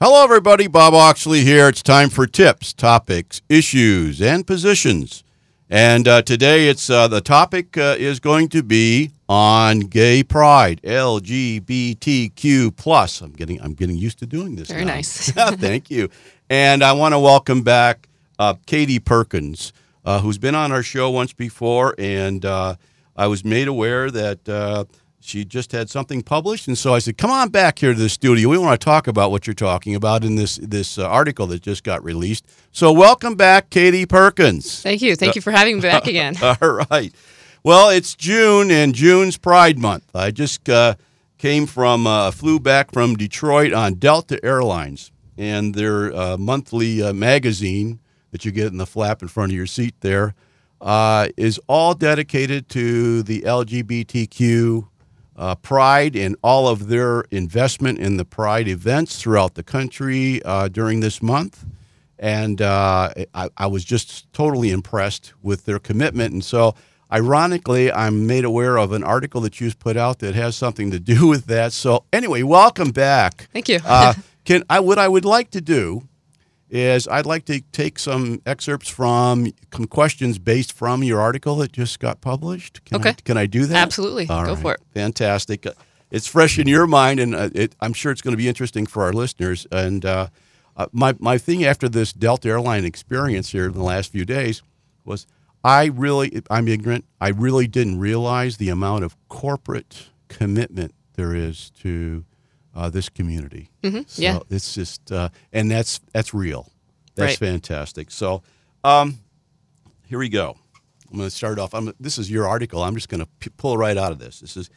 Hello, everybody. Bob Oxley here. It's time for tips, topics, issues, and positions. And uh, today, it's uh, the topic uh, is going to be on gay pride, LGBTQ plus. I'm getting I'm getting used to doing this. Very now. nice. Thank you. And I want to welcome back uh, Katie Perkins, uh, who's been on our show once before, and uh, I was made aware that uh, she just had something published, and so I said, "Come on back here to the studio. We want to talk about what you're talking about in this this uh, article that just got released." So, welcome back, Katie Perkins. Thank you. Thank you for having me back again. All right. Well, it's June and June's Pride Month. I just uh, came from, uh, flew back from Detroit on Delta Airlines, and their uh, monthly uh, magazine that you get in the flap in front of your seat there uh, is all dedicated to the LGBTQ uh, Pride and all of their investment in the Pride events throughout the country uh, during this month. And uh, I, I was just totally impressed with their commitment. And so, ironically, I'm made aware of an article that you've put out that has something to do with that. So, anyway, welcome back. Thank you. Uh, can I? What I would like to do is I'd like to take some excerpts from some questions based from your article that just got published. Can I, Okay. can I do that? Absolutely. All Go right. for it. Fantastic. It's fresh in your mind, and uh, it, I'm sure it's going to be interesting for our listeners. And uh, uh, my my thing after this Delta airline experience here in the last few days was I really I'm ignorant. I really didn't realize the amount of corporate commitment there is to uh, this community. Mhm, So yeah. it's just uh, and that's that's real. That's Right. fantastic. So um, here we go. I'm going to start off. I'm, this is your article. I'm just going to p- pull right out of this. This is.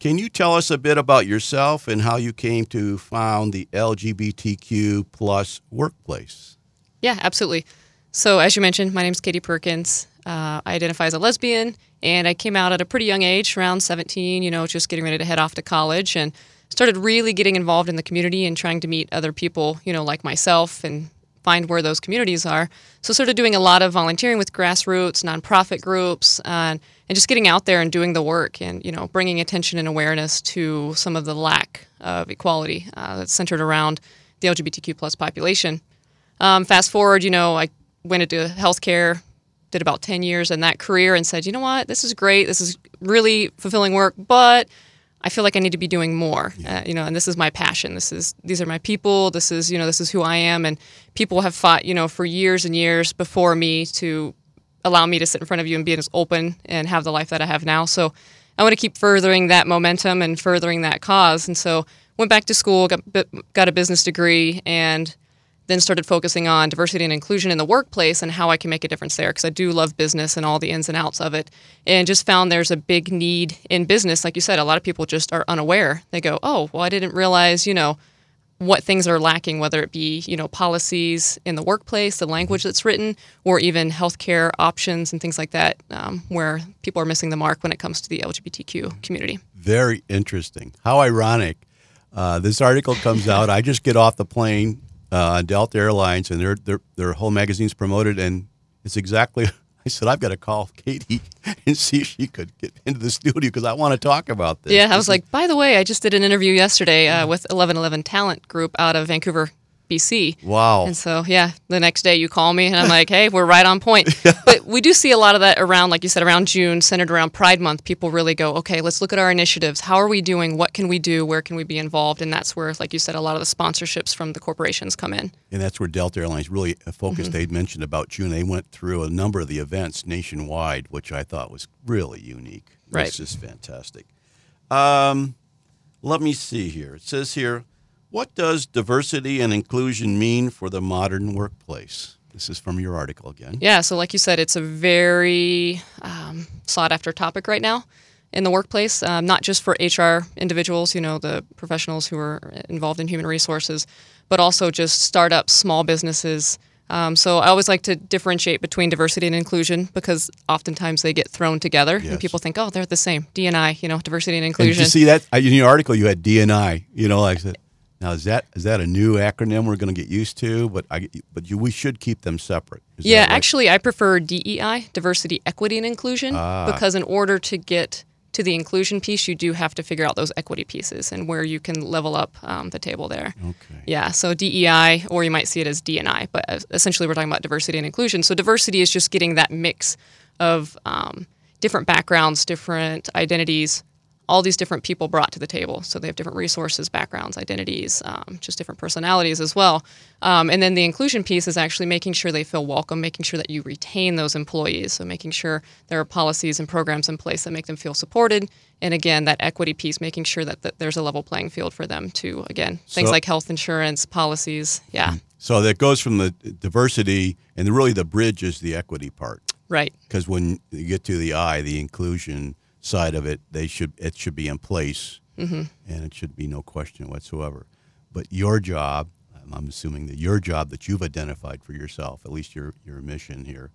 Can you tell us a bit about yourself and how you came to found the LGBTQ plus workplace? Yeah, absolutely. So, as you mentioned, my name is Katie Perkins. Uh, I identify as a lesbian, and I came out at a pretty young age, around 17, you know, just getting ready to head off to college, and started really getting involved in the community and trying to meet other people, you know, like myself and find where those communities are. So, started doing a lot of volunteering with grassroots, nonprofit groups, and, and just getting out there and doing the work and, you know, bringing attention and awareness to some of the lack of equality uh, that's centered around the LGBTQ plus population. Um, fast forward, you know, I went into healthcare, did about 10 years in that career, and said, you know what, this is great. This is really fulfilling work, but I feel like I need to be doing more. Uh, you know, and this is my passion. This is these are my people. This is you know this is who I am, and people have fought you know for years and years before me to allow me to sit in front of you and be as open and have the life that I have now. So I want to keep furthering that momentum and furthering that cause. And so went back to school, got got a business degree, and then started focusing on diversity and inclusion in the workplace and how I can make a difference there because I do love business and all the ins and outs of it. And just found there's a big need in business. Like you said, a lot of people just are unaware. They go, oh, well, I didn't realize, you know, what things are lacking, whether it be, you know, policies in the workplace, the language that's written, or even healthcare options and things like that, um, where people are missing the mark when it comes to the LGBTQ community. Very interesting. How ironic. Uh, this article comes out. I just get off the plane uh, on Delta Airlines, and their their their whole magazine's promoted, and it's exactly. I said I've got to call Katie and see if she could get into the studio because I want to talk about this. Yeah, I This was is- like, by the way, I just did an interview yesterday uh, with 1111 Talent Group out of Vancouver, BC. wow. And so, yeah, the next day you call me and I'm like, hey, we're right on point. But we do see a lot of that around, like you said, around June, centered around Pride Month. People really go, okay, let's look at our initiatives. How are we doing? What can we do? Where can we be involved? And that's where, like you said, a lot of the sponsorships from the corporations come in. And that's where Delta Airlines really focused. They mentioned about June. They went through a number of the events nationwide, which I thought was really unique. Right. It's just fantastic. Um, let me see here. It says here, what does diversity and inclusion mean for the modern workplace? This is from your article again. Yeah, so like you said, it's a very um, sought after topic right now in the workplace, um, not just for HR individuals, you know, the professionals who are involved in human resources, but also just startups, small businesses. Um, so I always like to differentiate between diversity and inclusion because oftentimes they get thrown together Yes. and people think, oh, they're the same. D&I, you know, diversity and And inclusion. you see that in your article, you had D and I. You know, like I said, now is that is that a new acronym we're going to get used to? But I but you, we should keep them separate. Is Yeah, right? actually, I prefer DEI, diversity, equity, and inclusion, Ah. because in order to get to the inclusion piece, you do have to figure out those equity pieces and where you can level up um, the table there. Okay. Yeah, so DEI, or you might see it as DNI, but essentially we're talking about diversity and inclusion. So diversity is just getting that mix of um, different backgrounds, different identities, all these different people brought to the table. So they have different resources, backgrounds, identities, um, just different personalities as well. Um, and then the inclusion piece is actually making sure they feel welcome, making sure that you retain those employees. So making sure there are policies and programs in place that make them feel supported. And again, that equity piece, making sure that, that there's a level playing field for them to, again, things So- like health insurance, policies. Yeah, So that goes from the diversity, and really the bridge is the equity part. right. Because when you get to the I, the inclusion side of it, they should it should be in place, Mm-hmm. and it should be no question whatsoever. But your job, I'm- I'm assuming that your job that you've identified for yourself, at least your your mission here,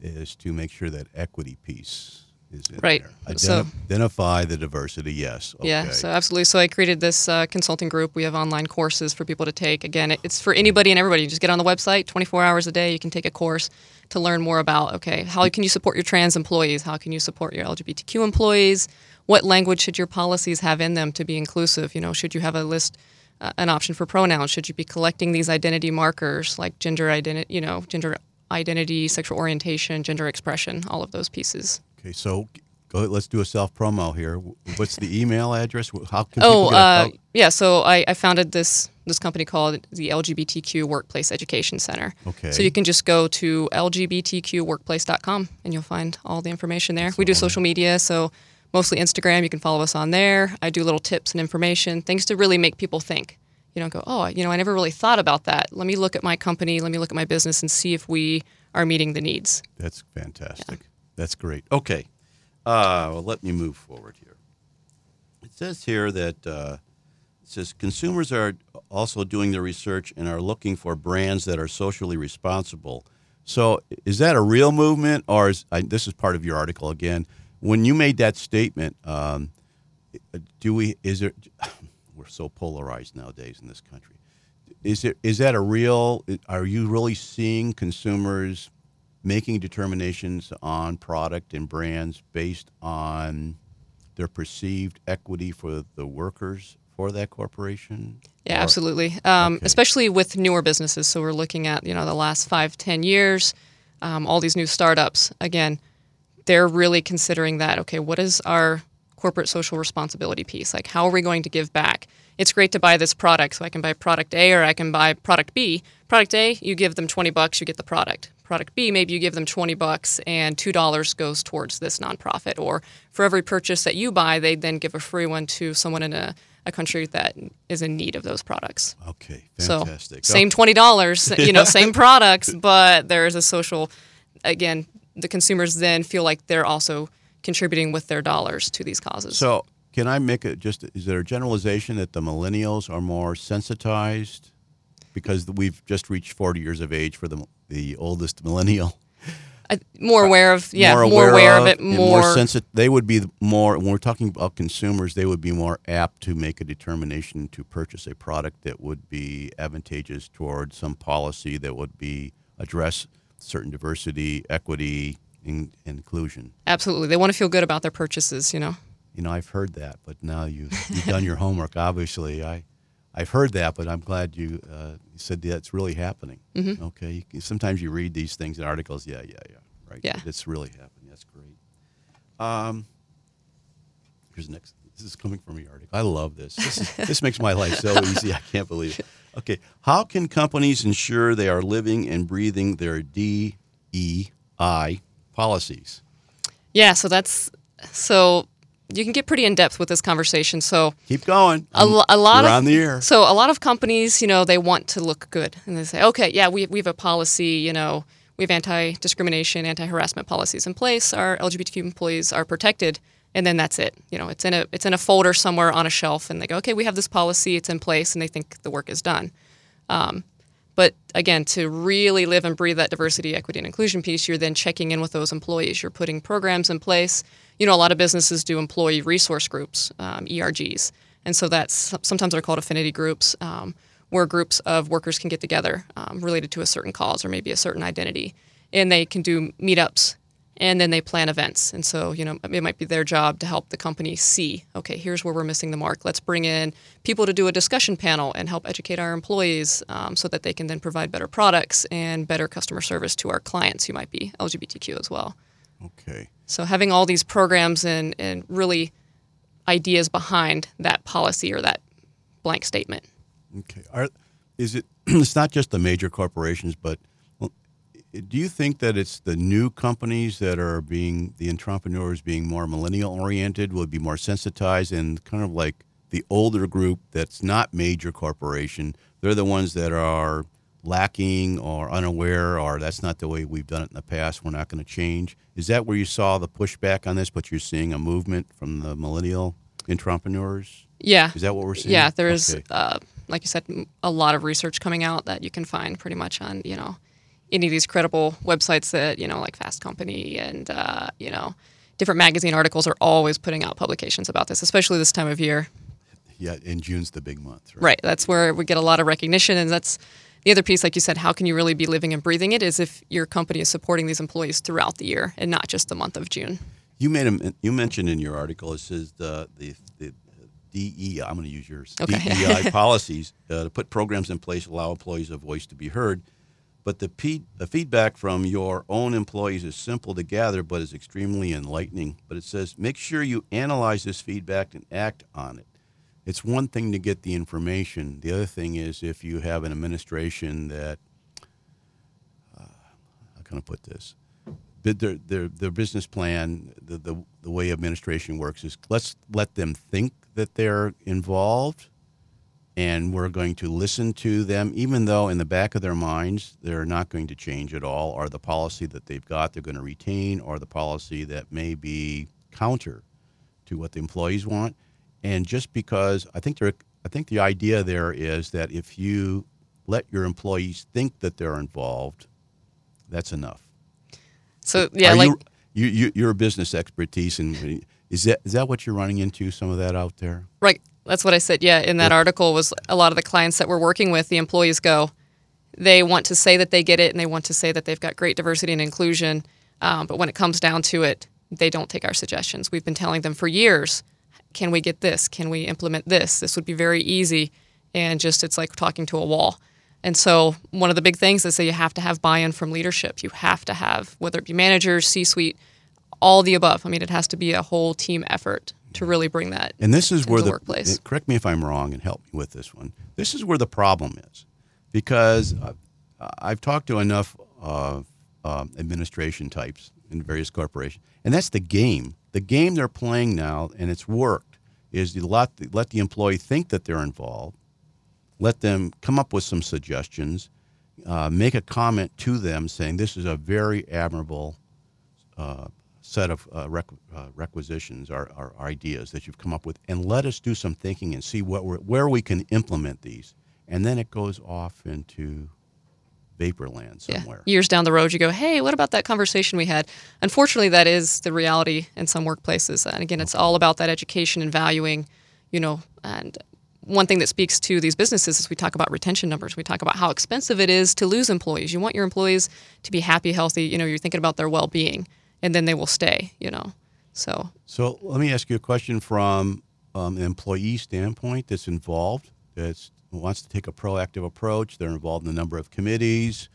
is to make sure that equity piece is in Right. there. So- identify the diversity. Yes. Okay. Yeah, so absolutely. So I created this uh, consulting group. We have online courses for people to take. Again, it's for anybody and everybody. You just get on the website, 24 hours a day. You can take a course to learn more about okay, how can you support your trans employees? How can you support your LGBTQ employees? What language should your policies have in them to be inclusive? You know, should you have a list, uh, an option for pronouns? Should you be collecting these identity markers like gender identity, you know, gender identity, sexual orientation, gender expression, all of those pieces. Okay. So. Go, let's do a self promo here. What's the email address? How can people Oh, uh, yeah. So I, I founded this this company called the LGBTQ Workplace Education Center. Okay. So you can just go to lgbtqworkplace.com and you'll find all the information there. we do social media, so mostly Instagram. You can follow us on there. I do little tips and information, things to really make people think. You don't go, oh, you know, I never really thought about that. Let me look at my company. Let me look at my business and see if we are meeting the needs. That's fantastic. That's great. Okay. Uh, well, let me move forward here. It says here that uh, it says consumers are also doing their research and are looking for brands that are socially responsible. So, is that a real movement, or is I, this is part of your article again? When you made that statement, um, do we? Is there? We're so polarized nowadays in this country. Is it? Is that a real? Are you really seeing consumers making determinations on product and brands based on their perceived equity for the workers for that corporation? Yeah, Or- absolutely. Um, Okay. Especially with newer businesses. So we're looking at you know the last five, ten years, um, all these new startups. Again, they're really considering that. Okay, what is our corporate social responsibility piece? Like, how are we going to give back? It's great to buy this product, so I can buy product A or I can buy product B. Product A, you give them twenty bucks, you get the product. Product B, maybe you give them twenty bucks and two dollars goes towards this nonprofit. Or for every purchase that you buy, they then give a free one to someone in a, a country that is in need of those products. Okay, So fantastic. same twenty dollars, you know, same products, but there is a social. Again, the consumers then feel like they're also contributing with their dollars to these causes. So, can I make it just? Is there a generalization that the millennials are more sensitized because we've just reached forty years of age for the the oldest millennial? I- uh, more aware of, yeah, more, more aware, of it, and more. sensi- They would be more when we're talking about consumers. They would be more apt to make a determination to purchase a product that would be advantageous toward some policy that would be address certain diversity, equity, in, inclusion. Absolutely, they want to feel good about their purchases. You know. You know, I've heard that, but now you've, you've done your homework. Obviously, I, I've heard that, but I'm glad you, uh, said that's really happening. Mm-hmm. Okay, sometimes you read these things in articles. Yeah, yeah, yeah. Right. Yeah. It's really happening. That's great. Um, here's the next. This is coming from your article. I love this. This, is, this makes my life so easy. I can't believe it. Okay, how can companies ensure they are living and breathing their DEI policies? Yeah, so that's so you can get pretty in depth with this conversation. So Keep going. a, lo- a lot You're of on the air. So a lot of companies, you know, they want to look good, and they say, okay, yeah, we we have a policy, you know, we have anti-discrimination, anti-harassment policies in place. Our LGBTQ employees are protected, and then that's it. You know, it's in a it's in a folder somewhere on a shelf, and they go, okay, we have this policy, it's in place, and they think the work is done. Um, but again, to really live and breathe that diversity, equity, and inclusion piece, you're then checking in with those employees. You're putting programs in place. You know, a lot of businesses do employee resource groups, um, ERGs, and so that's sometimes they're called affinity groups, um, where groups of workers can get together um, related to a certain cause or maybe a certain identity, and they can do meetups and then they plan events. And so, you know, it might be their job to help the company see, okay, here's where we're missing the mark. Let's bring in people to do a discussion panel and help educate our employees um, so that they can then provide better products and better customer service to our clients who might be LGBTQ as well. Okay. So having all these programs and, and really ideas behind that policy or that blank statement. Okay. Are, is it? It's not just the major corporations, but do you think that it's the new companies that are being the entrepreneurs being more millennial oriented, will be more sensitized, and kind of like the older group that's not major corporation? They're the ones that are lacking or unaware, or that's not the way we've done it in the past. We're not going to change. Is that where you saw the pushback on this? But you're seeing a movement from the millennial entrepreneurs. Yeah. Is that what we're seeing? Yeah, there's, Okay. uh, like you said, a lot of research coming out that you can find pretty much on, you know, any of these credible websites that, you know, like Fast Company and, uh, you know, different magazine articles are always putting out publications about this, especially this time of year. Yeah, and June's the big month, right? Right. That's where we get a lot of recognition. And that's the other piece, like you said, how can you really be living and breathing it is if your company is supporting these employees throughout the year and not just the month of June. You made a, you mentioned in your article it says the the, the DEI. I'm going to use yours. Okay. DEI policies uh, to put programs in place allow employees a voice to be heard. But the, pe- the feedback from your own employees is simple to gather, but is extremely enlightening. But it says make sure you analyze this feedback and act on it. It's one thing to get the information. The other thing is if you have an administration that, uh, how can I put this? their, their, their business plan, the, the, the way administration works is let's let them think that they're involved and we're going to listen to them, even though in the back of their minds they're not going to change at all, or the policy that they've got they're going to retain, or the policy that may be counter to what the employees want. And just because I think there, I think the idea there is that if you let your employees think that they're involved, that's enough. So, yeah, Are like. you, you, you you're a business expertise, and is that is that what you're running into? Some of that out there. Right. That's what I said. Yeah, in that Yeah. article was a lot of the clients that we're working with, the employees go, they want to say that they get it and they want to say that they've got great diversity and inclusion, um, but when it comes down to it, they don't take our suggestions. We've been telling them for years, can we get this? Can we implement this? This would be very easy, and just it's like talking to a wall. And so one of the big things is that you have to have buy-in from leadership. You have to have whether it be managers, C-suite, all the above. I mean, it has to be a whole team effort to really bring that And this is where the the workplace. correct me if I'm wrong, and help me with this one. This is where the problem is, because uh, I've talked to enough uh, uh, administration types in various corporations, and that's the game. The game they're playing now, and it's worked, is you let let the employee think that they're involved, let them come up with some suggestions, uh, make a comment to them saying this is a very admirable uh, set of uh, uh, requisitions or, or ideas that you've come up with, and let us do some thinking and see what where we can implement these. And then it goes off into vaporland somewhere. Yeah. Years down the road, you go, hey, what about that conversation we had? Unfortunately, that is the reality in some workplaces. And again, it's all about that education and valuing, you know, and one thing that speaks to these businesses is we talk about retention numbers. We talk about how expensive it is to lose employees. You want your employees to be happy, healthy. You know, you're thinking about their well-being, and then they will stay. You know, so So let me ask you a question from um, an employee standpoint that's involved, wants to take a proactive approach. They're involved in a number of committees.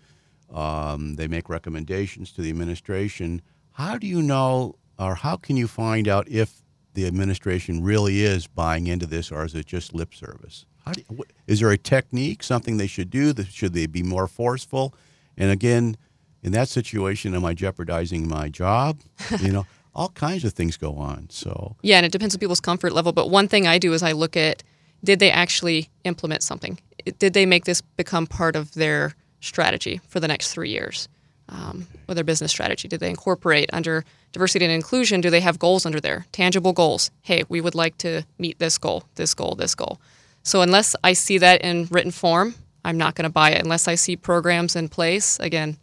Um, they make recommendations to the administration. How do you know, or how can you find out if the administration really is buying into this, or is it just lip service? How do you, wh- is there a technique, something they should do? That should they be more forceful? And again, in that situation, am I jeopardizing my job? You know, all kinds of things go on. So Yeah, and it depends on people's comfort level. But one thing I do is I look at did they actually implement something? Did they make this become part of their strategy for the next three years? Um, or their business strategy? Did they incorporate under diversity and inclusion? Do they have goals under there? Tangible goals. Hey, we would like to meet this goal, this goal, this goal. So unless I see that in written form, I'm not going to buy it. Unless I see programs in place, again,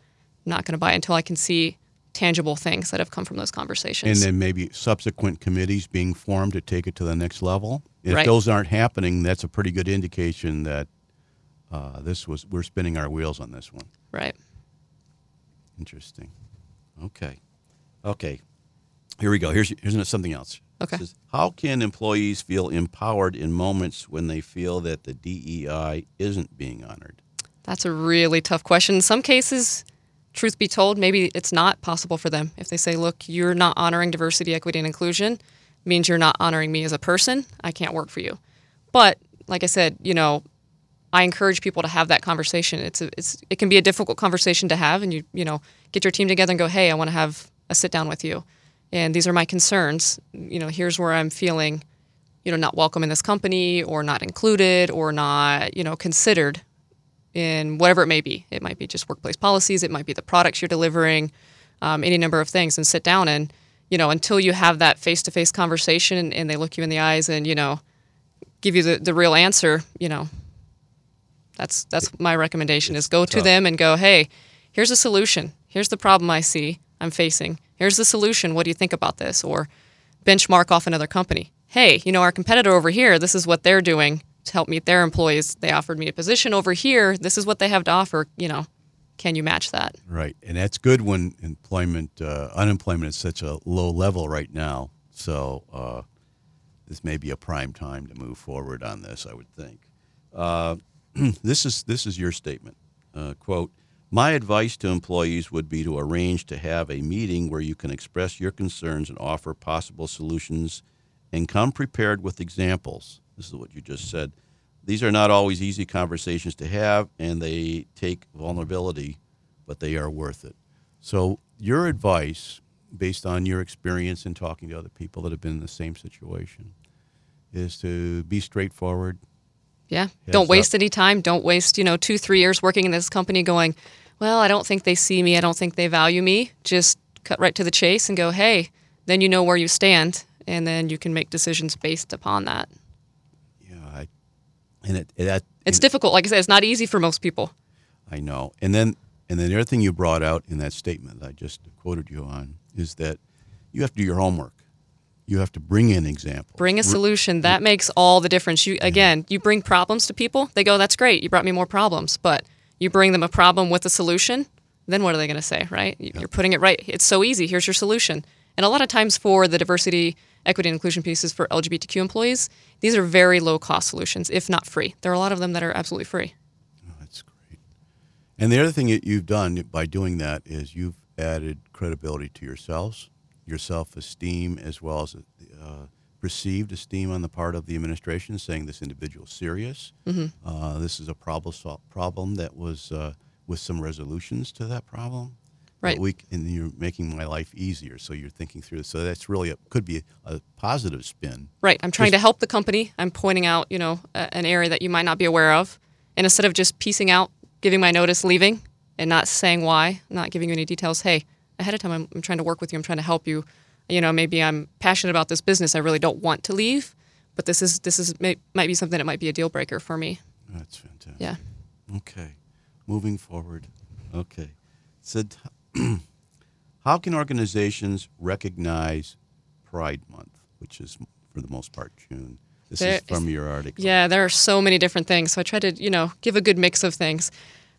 I'm not going to buy it until I can see tangible things that have come from those conversations. and then maybe subsequent committees being formed to take it to the next level. If Right. those aren't happening, that's a pretty good indication that uh, this was we're spinning our wheels on this one. right. Interesting. Okay. Okay, here we go. Here's here's something else. Okay. Says, How can employees feel empowered in moments when they feel that the DEI isn't being honored? That's a really tough question. In some cases, truth be told, maybe it's not possible for them. If they say, look, you're not honoring diversity, equity, and inclusion, means you're not honoring me as a person, I can't work for you. But like I said, you know, I encourage people to have that conversation. It's a, it's it can be a difficult conversation to have, and you you know get your team together and go, hey, I want to have a sit down with you and these are my concerns. You know, here's where I'm feeling, you know, not welcome in this company or not included or not, you know, considered in whatever it may be. It might be just workplace policies, it might be the products you're delivering, um, any number of things, and sit down and, you know, until you have that face to face conversation and they look you in the eyes and, you know, give you the, the real answer, you know, that's that's my recommendation is go to them and go, hey, here's a solution. Here's the problem I see I'm facing Here's the solution. What do you think about this? Or benchmark off another company. Hey, you know, our competitor over here, this is what they're doing to help meet their employees. They offered me a position over here. This is what they have to offer. You know, can you match that? Right. And that's good when employment, uh, unemployment is such a low level right now. So uh, this may be a prime time to move forward on this, I would think. Uh, this is this is your statement. Uh, quote my advice to employees would be to arrange to have a meeting where you can express your concerns and offer possible solutions and come prepared with examples. This is what you just said. These are not always easy conversations to have, and they take vulnerability, but they are worth it. So, your advice, based on your experience in talking to other people that have been in the same situation, is to be straightforward, yeah. don't waste up. any time. Don't waste, you know, two, three years working in this company going, well, I don't think they see me. I don't think they value me. Just cut right to the chase and go, hey, then you know where you stand. And then you can make decisions based upon that. And it, that, it's difficult. Like I said, it's not easy for most people. I know. And then, and then the other thing you brought out in that statement that I just quoted you on is that you have to do your homework you have to bring in examples. Bring a solution. That makes all the difference. You again, you bring problems to people. They go, "That's great. You brought me more problems." But you bring them a problem with a solution, then what are they going to say, right? You're putting it right. It's so easy. Here's your solution. And a lot of times for the diversity, equity, and inclusion pieces for LGBTQ employees, these are very low cost solutions, if not free. There are a lot of them that are absolutely free. Oh, that's great. And the other thing that you've done by doing that is you've added credibility to yourselves your self esteem as well as uh, perceived esteem on the part of the administration, saying this individual is serious. Mm-hmm. Uh, this is a problem problem that was uh, with some resolutions to that problem. Right. We, and you're making my life easier, so you're thinking through. So that's really a, could be a, positive spin. Right. I'm trying to help the company. I'm pointing out, you know, a, an area that you might not be aware of, and instead of just piecing out, giving my notice, leaving, and not saying why, not giving you any details. Hey, ahead of time. I'm, I'm trying to work with you. I'm trying to help you. You know, maybe I'm passionate about this business. I really don't want to leave, but this is this is may, might be something that might be a deal breaker for me. That's fantastic. Yeah. Okay. Moving forward. Okay. Said, how can organizations recognize Pride Month, which is for the most part June? This there, is from your article. Yeah, there are so many different things. So I try to, you know, give a good mix of things.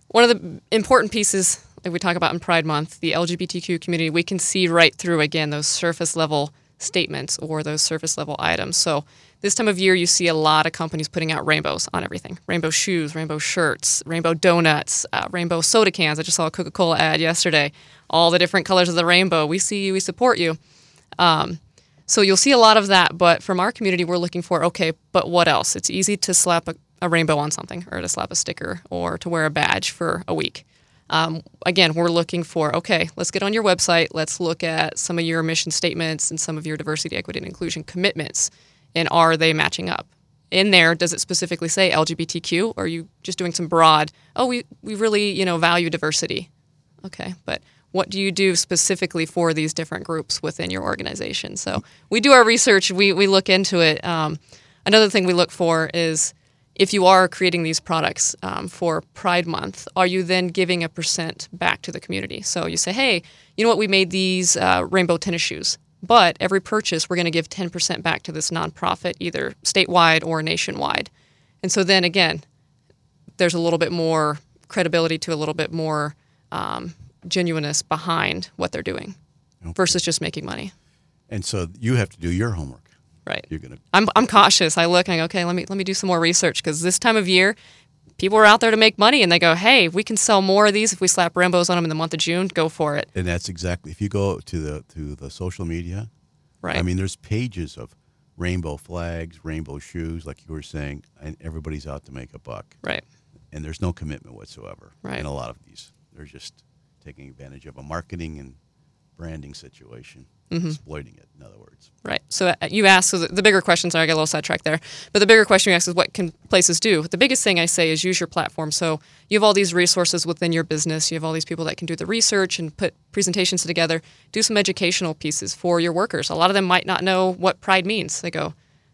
One of the important pieces like we talk about in Pride Month, the LGBTQ community, we can see right through again those surface level statements or those surface level items. So this time of year, you see a lot of companies putting out rainbows on everything rainbow shoes, rainbow shirts, rainbow donuts, uh, rainbow soda cans. I just saw a Coca Cola ad yesterday. All the different colors of the rainbow. We see you, we support you. Um, so you'll see a lot of that. But from our community, we're looking for okay, but what else? It's easy to slap a, a rainbow on something or to slap a sticker or to wear a badge for a week. Um, again, we're looking for okay, let's get on your website. Let's look at some of your mission statements and some of your diversity, equity, and inclusion commitments. And are they matching up? In there, does it specifically say LGBTQ? Or are you just doing some broad, oh, we, we really you know value diversity? Okay, but what do you do specifically for these different groups within your organization? So we do our research, we, we look into it. Um, another thing we look for is if you are creating these products um, for Pride Month, are you then giving a percent back to the community? So you say, hey, you know what, we made these uh, rainbow tennis shoes, but every purchase we're going to give 10% back to this nonprofit, either statewide or nationwide. And so then again, there's a little bit more credibility to a little bit more um, genuineness behind what they're doing. versus just making money. And so you have to do your homework. Right. You're to I'm, I'm cautious. I look and I go, okay, let me let me do some more research because this time of year, people are out there to make money and they go, hey, we can sell more of these if we slap rainbows on them in the month of June. Go for it. and that's exactly if you go to the to the social media Right. i mean there's pages of rainbow flags rainbow shoes like you were saying and everybody's out to make a buck right. and there's no commitment whatsoever Right. in a lot of these they're just taking advantage of a marketing and branding situation Mm-hmm. exploiting it in other words Right. So uh, you asked, so the, the bigger question, sorry, I got a little sidetracked there, but the bigger question you asked is what can places do? The biggest thing I say is use your platform. So you have all these resources within your business. You have all these people that can do the research and put presentations together. Do some educational pieces for your workers. A lot of them might not know what pride means. They go,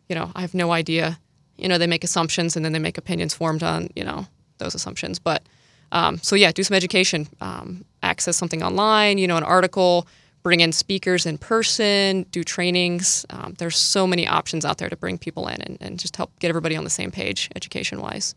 you know, I have no idea. You know, they make assumptions and then they make opinions formed on, you know, those assumptions. But um, so yeah, do some education. Um, access something online, you know, an article, bring in speakers in person, do trainings. Um, there's so many options out there to bring people in and, and just help get everybody on the same page education wise.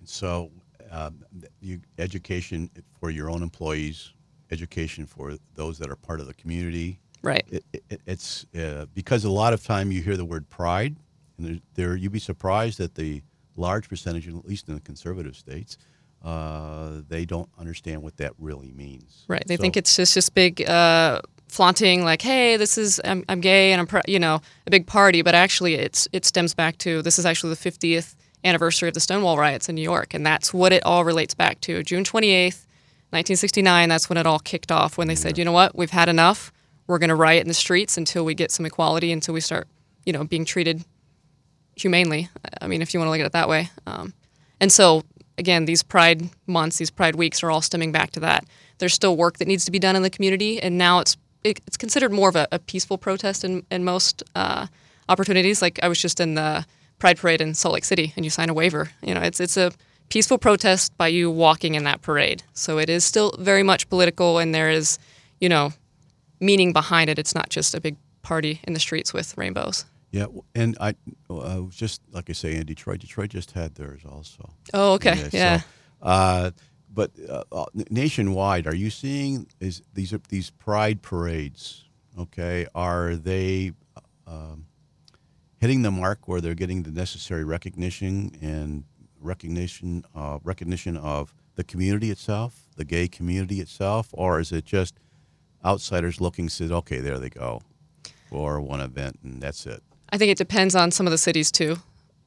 and so um, you education for your own employees education for those that are part of the community Right. it, it, it's uh, because a lot of time you hear the word pride, and there, there you'd be surprised that the large percentage, at least in the conservative states, uh, they don't understand what that really means. Right. They So- think it's just this big uh, flaunting, like, "Hey, this is I'm, I'm gay and I'm pr-, you know a big party," but actually, it's it stems back to this is actually the 50th anniversary of the Stonewall riots in New York, and that's what it all relates back to. June 28th, 1969. That's when it all kicked off. When they said, "You know what? We've had enough. We're going to riot in the streets until we get some equality, until we start, you know, being treated humanely. I mean, if you want to look at it that way. Um, and so, again, these Pride months, these Pride weeks are all stemming back to that. There's still work that needs to be done in the community, and now it's it, it's considered more of a, a peaceful protest in, in most uh, opportunities. Like I was just in the Pride Parade in Salt Lake City, and you sign a waiver. You know, it's it's a peaceful protest by you walking in that parade. So it is still very much political, and there is, you know, meaning behind it. It's not just a big party in the streets with rainbows. Yeah, and I uh, was just like I say in Detroit. Detroit just had theirs also. Oh, okay, yeah. so, uh, but uh, uh, nationwide, are you seeing is these are these pride parades? Okay, are they um, hitting the mark where they're getting the necessary recognition and recognition uh, recognition of the community itself, the gay community itself, or is it just outsiders looking said, okay, there they go for one event and that's it? I think it depends on some of the cities too.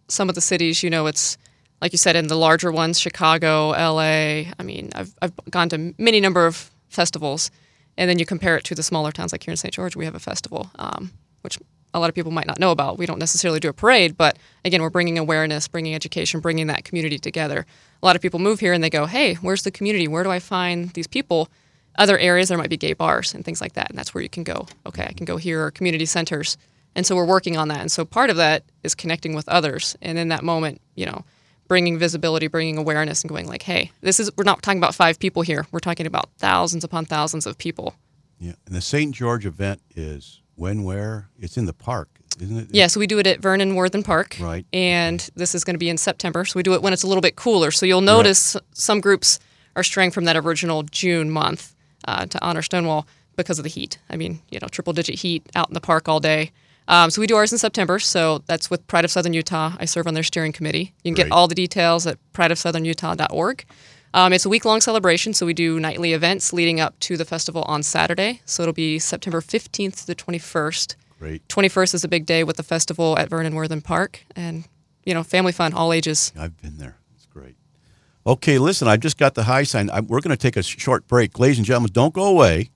Some of the cities, you know, it's like you said in the larger ones, Chicago, LA. I mean, I've I've gone to many number of festivals, and then you compare it to the smaller towns like here in St. George, we have a festival, um, which a lot of people might not know about. We don't necessarily do a parade, but again, we're bringing awareness, bringing education, bringing that community together. A lot of people move here and they go, "Hey, where's the community? Where do I find these people?" Other areas there might be gay bars and things like that, and that's where you can go. Okay, I can go here or community centers. And so we're working on that. And so part of that is connecting with others. And in that moment, you know, bringing visibility, bringing awareness, and going like, hey, this is, we're not talking about five people here. We're talking about thousands upon thousands of people. Yeah, and the St. George event is when, where? It's in the park, isn't it? Yeah, so we do it at Vernon Worthen Park. Right. And this is going to be in September. So we do it when it's a little bit cooler. So you'll notice some groups are straying from that original June month uh, to honor Stonewall because of the heat. I mean, you know, triple digit heat out in the park all day. Um, so we do ours in September. So that's with Pride of Southern Utah. I serve on their steering committee. You can get all the details at prideofsouthernutah.org. Um, it's a week long celebration, so we do nightly events leading up to the festival on Saturday. So it'll be September 15th to the 21st. Great. 21st is a big day with the festival at Vernon Worthen Park, and you know, family fun, all ages. I've been there. It's great. Okay, listen, I've just got the high sign. I, we're going to take a short break. Ladies and gentlemen, don't go away.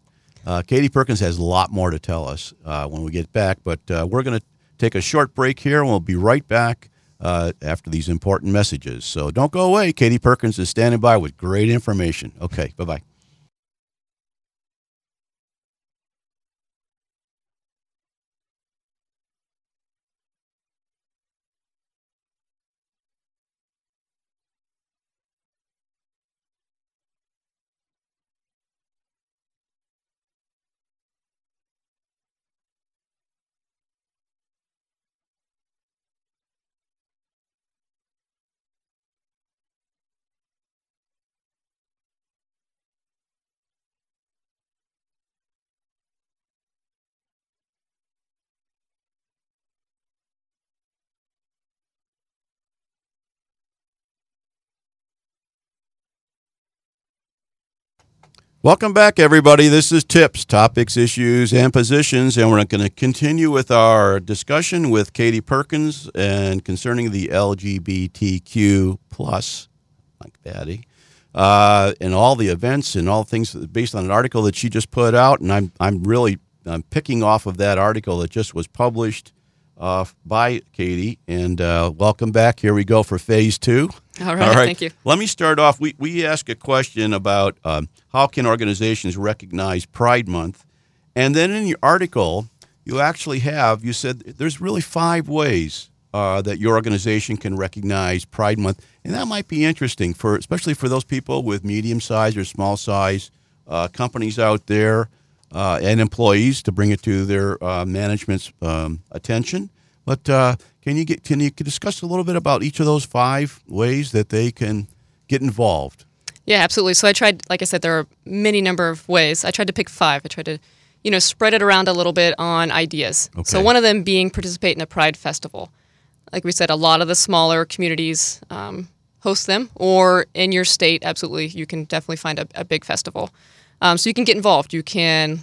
Uh, Katie Perkins has a lot more to tell us uh, when we get back, but uh, we're going to take a short break here, and we'll be right back uh, after these important messages. So don't go away. Katie Perkins is standing by with great information. Okay, bye bye. Welcome back, everybody. This is Tips, Topics, Issues, and Positions, and we're going to continue with our discussion with Katie Perkins and concerning the LGBTQ plus, like Patty, uh, and all the events and all things based on an article that she just put out. And I'm I'm really I'm picking off of that article that just was published uh, by Katie. And uh, welcome back. Here we go for phase two. All right, All right. thank you. Let me start off. We, we ask a question about um, how can organizations recognize Pride Month? And then in your article, you actually have, you said there's really five ways uh, that your organization can recognize Pride Month. And that might be interesting, for especially for those people with medium size or small size uh, companies out there uh, and employees to bring it to their uh, management's um, attention. But uh, can you get can you discuss a little bit about each of those five ways that they can get involved? Yeah, absolutely. So I tried, like I said, there are many number of ways. I tried to pick five. I tried to, you know, spread it around a little bit on ideas. Okay. So one of them being participate in a Pride festival. Like we said, a lot of the smaller communities um, host them, or in your state, absolutely, you can definitely find a, a big festival. Um, so you can get involved. You can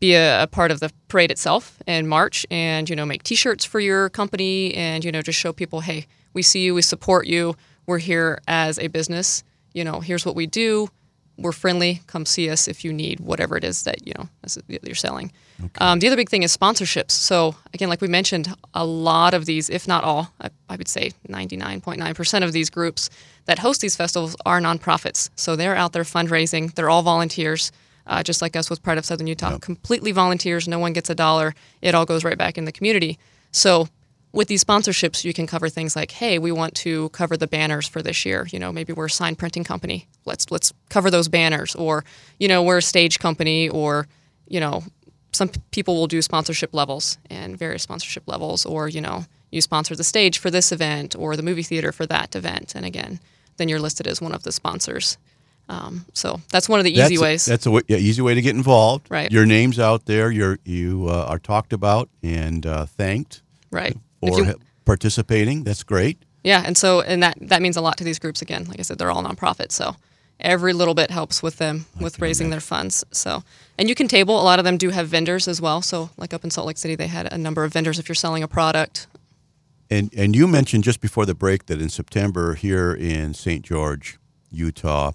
be a, a, part of the parade itself in March and, you know, make t-shirts for your company and, you know, just show people, hey, we see you, we support you, we're here as a business, you know, here's what we do, we're friendly, come see us if you need whatever it is that, you know, you're selling. Okay. Um, the other big thing is sponsorships. So again, like we mentioned, a lot of these, if not all, I, I would say 99.9% of these groups that host these festivals are nonprofits. So they're out there fundraising, they're all volunteers uh, just like us with Pride of Southern Utah. Yep. Completely volunteers, no one gets a dollar. It all goes right back in the community. So with these sponsorships, you can cover things like, hey, we want to cover the banners for this year. You know, maybe we're a sign printing company. Let's let's cover those banners. Or, you know, we're a stage company or, you know, some people will do sponsorship levels and various sponsorship levels, or, you know, you sponsor the stage for this event or the movie theater for that event. And again, then you're listed as one of the sponsors. Um, so that's one of the easy that's ways. That's a yeah, easy way to get involved. Right. Your name's out there. You're you uh, are talked about and uh, thanked. Right. For you, participating. That's great. Yeah, and so and that that means a lot to these groups. Again, like I said, they're all nonprofits, so every little bit helps with them with raising imagine. their funds. So, and you can table. A lot of them do have vendors as well. So, like up in Salt Lake City, they had a number of vendors if you're selling a product. And and you mentioned just before the break that in September here in St. George, Utah,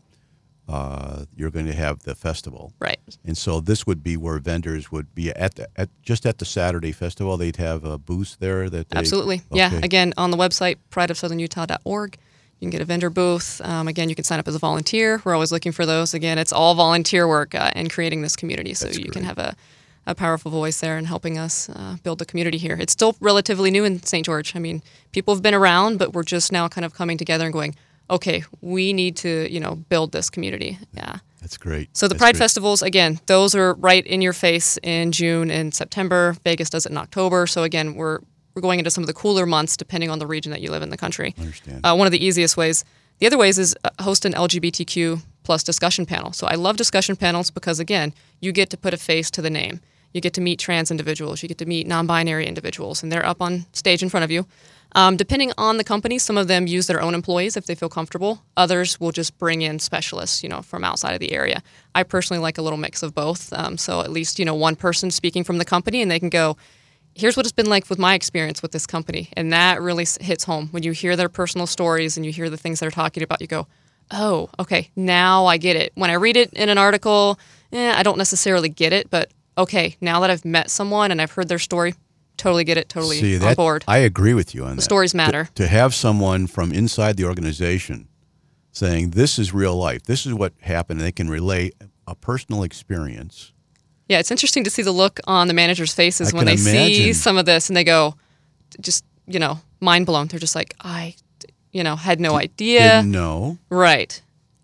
uh, you're going to have the festival. Right. And so this would be where vendors would be at, the, at just at the Saturday festival. They'd have a booth there that they, Absolutely. Okay. Yeah. Again, on the website, prideofsouthernutah.org, you can get a vendor booth. Um, again, you can sign up as a volunteer. We're always looking for those. Again, it's all volunteer work uh, in creating this community. So That's you great. can have a, a powerful voice there and helping us uh, build the community here. It's still relatively new in St. George. I mean, people have been around, but we're just now kind of coming together and going, okay, we need to, you know, build this community. Yeah. That's great. So the That's Pride great. festivals, again, those are right in your face in June and September. Vegas does it in October. So again, we're we're going into some of the cooler months depending on the region that you live in the country. I understand. Uh, one of the easiest ways. The other ways is uh, host an LGBTQ plus discussion panel. So I love discussion panels because again, you get to put a face to the name. You get to meet trans individuals. You get to meet non-binary individuals, and they're up on stage in front of you. Um, depending on the company, some of them use their own employees if they feel comfortable. Others will just bring in specialists, you know, from outside of the area. I personally like a little mix of both. Um, so at least you know one person speaking from the company, and they can go, "Here's what it's been like with my experience with this company," and that really hits home when you hear their personal stories and you hear the things they're talking about. You go, "Oh, okay, now I get it." When I read it in an article, eh, I don't necessarily get it, but okay, now that I've met someone and I've heard their story, totally get it, totally See, on that, board. I agree with you on the that. stories matter. To, to, have someone from inside the organization saying, this is real life, this is what happened, and they can relay a personal experience. Yeah, it's interesting to see the look on the managers' faces I when they imagine. see some of this and they go, just, you know, mind blown. They're just like, I, you know, had no idea. Didn't. Right.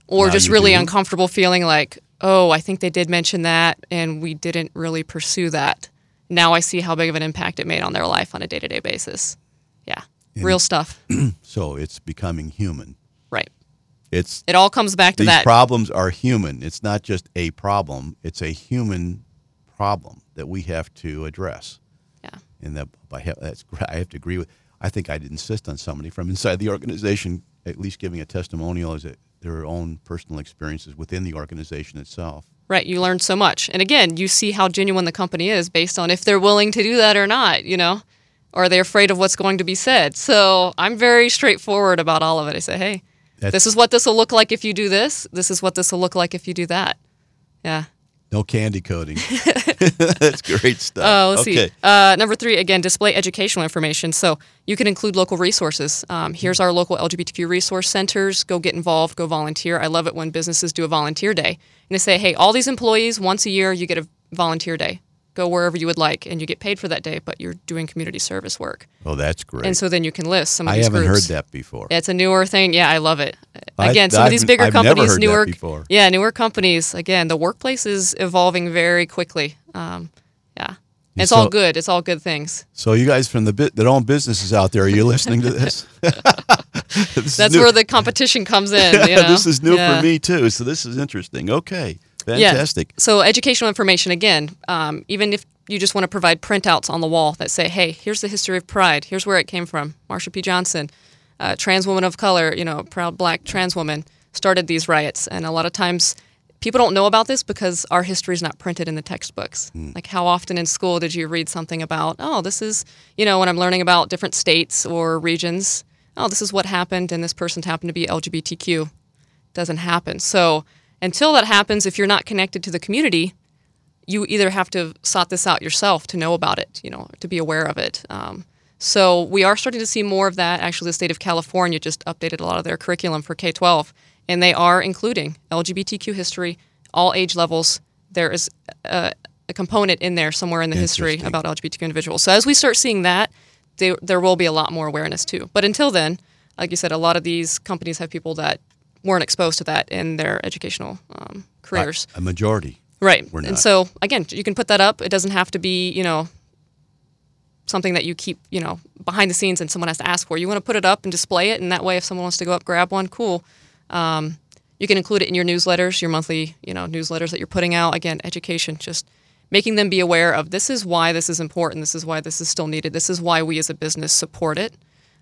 Or Now just really do. uncomfortable feeling like, oh, I think they did mention that and we didn't really pursue that. Now I see how big of an impact it made on their life on a day to day basis. Yeah. Real stuff. So it's becoming human. right. It's It all comes back to these that. problems are human. It's not just a problem. It's a human problem that we have to address. yeah. And that have, that's I have to agree with. I think I'd insist on somebody from inside the organization at least giving a testimonial as a, their own personal experiences within the organization itself. Right, you learn so much. And again, you see how genuine the company is based on if they're willing to do that or not, you know? Or are they afraid of what's going to be said? So I'm very straightforward about all of it. I say, hey, That's- this is what this will look like if you do this. This is what this will look like if you do that. Yeah. No candy coating. That's great stuff. Oh, let's okay. see. Uh, number three, again, display educational information. So you can include local resources. Um, here's our local LGBTQ resource centers. Go get involved. Go volunteer. I love it when businesses do a volunteer day and they say, "Hey, all these employees once a year you get a volunteer day. Go wherever you would like, and you get paid for that day, but you're doing community service work." Oh, that's great. And so then you can list some of I these haven't groups. heard that before. It's a newer thing. Yeah, I love it. I- Again, some of these bigger I've companies, newer, yeah, newer companies. Again, the workplace is evolving very quickly. Um, yeah, it's So- all good. It's all good things. So you guys from the bit that own businesses out there, are you listening to this? This That's where the competition comes in. You know? this is new Yeah. for me too. So this is interesting. Okay, Yeah. fantastic. So educational information again. Um, even if you just want to provide printouts on the wall that say, "Hey, here's the history of Pride. Here's where it came from." Marsha P. Johnson, uh, trans woman of color, you know, proud Black trans woman, started these riots, and a lot of times. People don't know about this because our history is not printed in the textbooks. Like, how often in school did you read something about, oh, this is, you know, when I'm learning about different states or regions, oh, this is what happened, and this person happened to be LGBTQ doesn't happen. So until that happens, if you're not connected to the community, you either have to sort this out yourself to know about it, you know, to be aware of it. Um, so we are starting to see more of that. Actually, the state of California just updated a lot of their curriculum for K-12, and they are including LGBTQ history, all age levels. There is a, a component in there somewhere in the history about LGBTQ individuals. So as we start seeing that, there, there will be a lot more awareness too. But until then, like you said, a lot of these companies have people that weren't exposed to that in their educational um, careers. A majority. Right. We're And not. so again, you can put that up. It doesn't have to be, you know, something that you keep, you know, behind the scenes and someone has to ask for. You want to put it up and display it, and that way, if someone wants to go up grab one, cool. Um, you can include it in your newsletters, your monthly, you know, newsletters that you're putting out. Again, education, just making them be aware of this is why this is important. This is why this is still needed. This is why we as a business support it.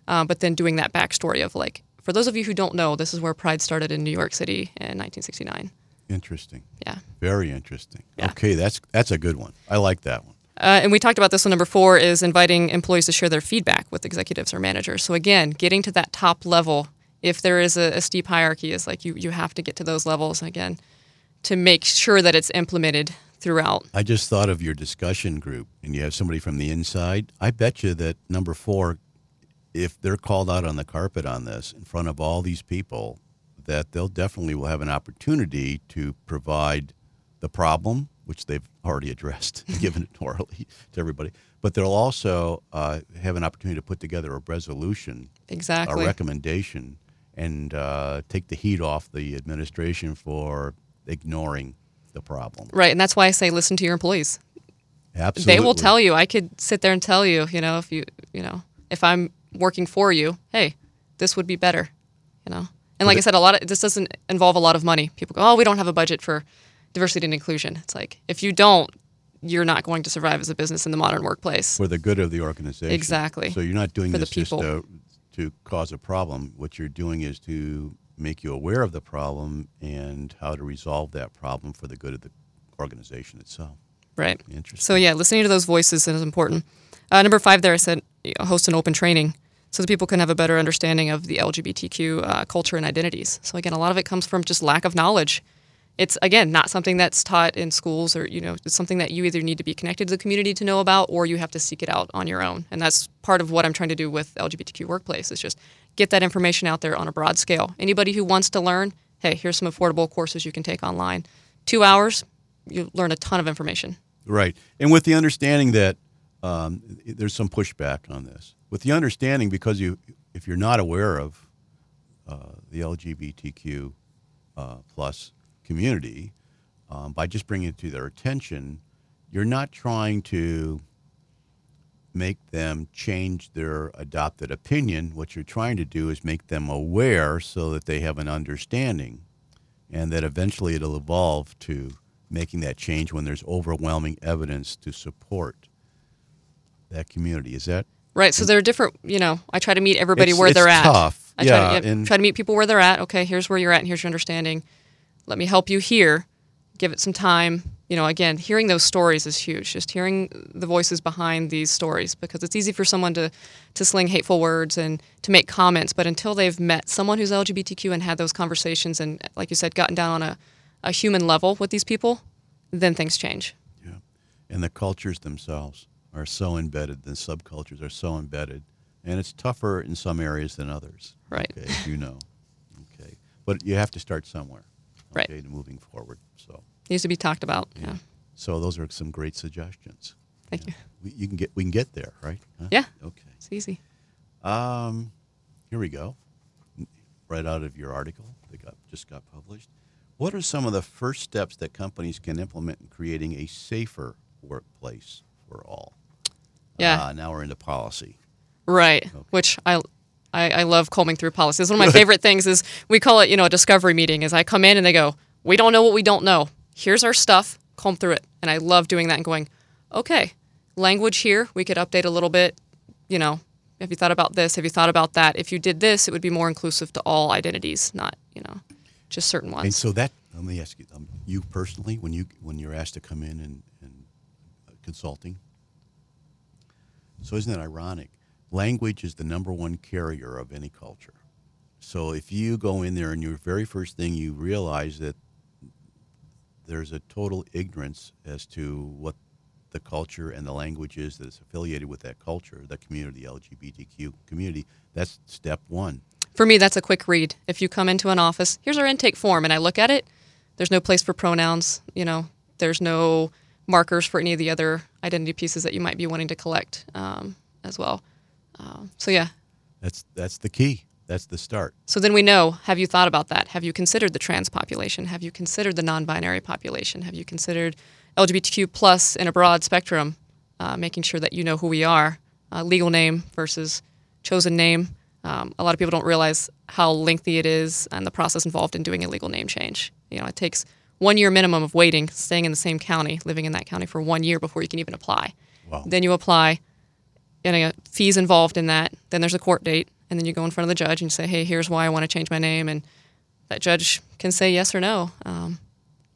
Uh, but then doing that backstory of like, for those of you who don't know, this is where Pride started in New York City in 1969. Interesting. Yeah. Very interesting. Yeah. Okay, that's that's a good one. I like that one. Uh, and we talked about this one. Number four is inviting employees to share their feedback with executives or managers. So again, getting to that top level, if there is a, a steep hierarchy, is like you you have to get to those levels again to make sure that it's implemented throughout. I just thought of your discussion group, and you have somebody from the inside. I bet you that number four, if they're called out on the carpet on this in front of all these people, that they'll definitely will have an opportunity to provide the problem, which they've already addressed, given it orally to everybody. But they'll also uh, have an opportunity to put together a resolution, Exactly. a recommendation, and uh, take the heat off the administration for ignoring the problem. Right, and that's why I say listen to your employees. Absolutely. They will tell you. I could sit there and tell you, you know, if you, you know, if I'm working for you, hey, this would be better, you know. And like I said, a lot of this doesn't involve a lot of money. People go, oh, we don't have a budget for diversity and inclusion. It's like if you don't, you're not going to survive as a business in the modern workplace. for the good of the organization. Exactly. So you're not doing For this just to, to cause a problem. What you're doing is to make you aware of the problem and how to resolve that problem for the good of the organization itself. Right. Interesting. So yeah, listening to those voices is important. Uh, number five, there I said host an open training so that people can have a better understanding of the LGBTQ uh, culture and identities. So again, a lot of it comes from just lack of knowledge. It's again not something that's taught in schools, or you know, it's something that you either need to be connected to the community to know about, or you have to seek it out on your own. And that's part of what I'm trying to do with LGBTQ workplace is just get that information out there on a broad scale. Anybody who wants to learn, hey, here's some affordable courses you can take online. Two hours, you learn a ton of information. Right. And with the understanding that um, there's some pushback on this, with the understanding because you, if you're not aware of uh, the LGBTQ uh, plus community, um, by just bringing it to their attention, you're not trying to make them change their adopted opinion. What you're trying to do is make them aware so that they have an understanding, and that eventually it'll evolve to making that change when there's overwhelming evidence to support that community. Is that Right. So there are different, you know, I try to meet everybody It's- where it's they're at. tough. I try, to, yeah, and- try to meet people where they're at. Okay, here's where you're at and here's your understanding. Let me help you here. give it some time. You know, again, hearing those stories is huge. Just hearing the voices behind these stories because it's easy for someone to to sling hateful words and to make comments, but until they've met someone who's LGBTQ and had those conversations and, like you said, gotten down on a, a human level with these people, then things change. Yeah. And the cultures themselves are so embedded, the subcultures are so embedded, and it's tougher in some areas than others. Right. Okay, you know. Okay. But you have to start somewhere. Right. Okay, moving forward. So Needs to be talked about. Yeah. so those are some great suggestions. Thank you. We, you can get we can get there, right? Huh? Yeah. Okay. It's easy. Um, here we go. Right out of your article that got just got published. What are some of the first steps that companies can implement in creating a safer workplace for all? Yeah. Uh, now we're into policy. Right. Which I, I I love combing through policies. One of my favorite things is we call it, you know, a discovery meeting. Is I come in and they go, "We don't know what we don't know. Here's our stuff. Comb through it." And I love doing that and going, "Okay, language here. We could update a little bit. You know, have you thought about this? Have you thought about that? If you did this, it would be more inclusive to all identities, not you know, just certain ones." And so that let me ask you, um, you personally, when you when you're asked to come in and, and uh, consulting. So isn't it ironic? Language is the number one carrier of any culture. So if you go in there and your very first thing you realize that there's a total ignorance as to what the culture and the language is that is affiliated with that culture, the community, LGBTQ community, that's step one. For me, that's a quick read. If you come into an office, here's our intake form, and I look at it, there's no place for pronouns. You know, there's no markers for any of the other identity pieces that you might be wanting to collect um, as well. Um, so yeah. That's that's the key. That's the start. So then we know. Have you thought about that? Have you considered the trans population? Have you considered the non-binary population? Have you considered LGBTQ plus in a broad spectrum? Uh, making sure that you know who we are. Uh, legal name versus chosen name. Um, a lot of people don't realize how lengthy it is and the process involved in doing a legal name change. You know, it takes one year minimum of waiting, staying in the same county, living in that county for one year before you can even apply. Wow. Then you apply, and uh, fees involved in that. Then there's a court date, and then you go in front of the judge and you say, "Hey, here's why I want to change my name," and that judge can say yes or no. Um,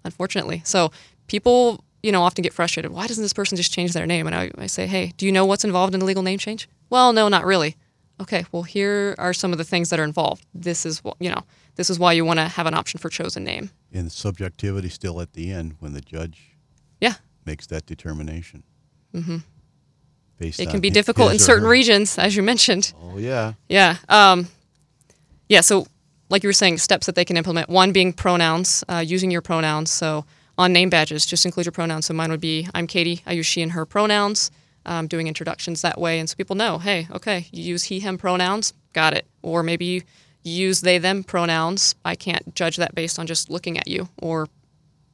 unfortunately, so people, you know, often get frustrated. Why doesn't this person just change their name? And I, I say, "Hey, do you know what's involved in a legal name change?" Well, no, not really. Okay, well, here are some of the things that are involved. This is what you know. This is why you want to have an option for chosen name. And subjectivity still at the end when the judge Yeah, makes that determination. Mm-hmm. Based it can be difficult in certain her- regions, as you mentioned. Oh yeah. Yeah. Um, yeah. So, like you were saying, steps that they can implement. One being pronouns, uh, using your pronouns. So, on name badges, just include your pronouns. So, mine would be I'm Katie. I use she and her pronouns. Um, doing introductions that way, and so people know, hey, okay, you use he, him pronouns, got it. Or maybe use they, them pronouns. I can't judge that based on just looking at you or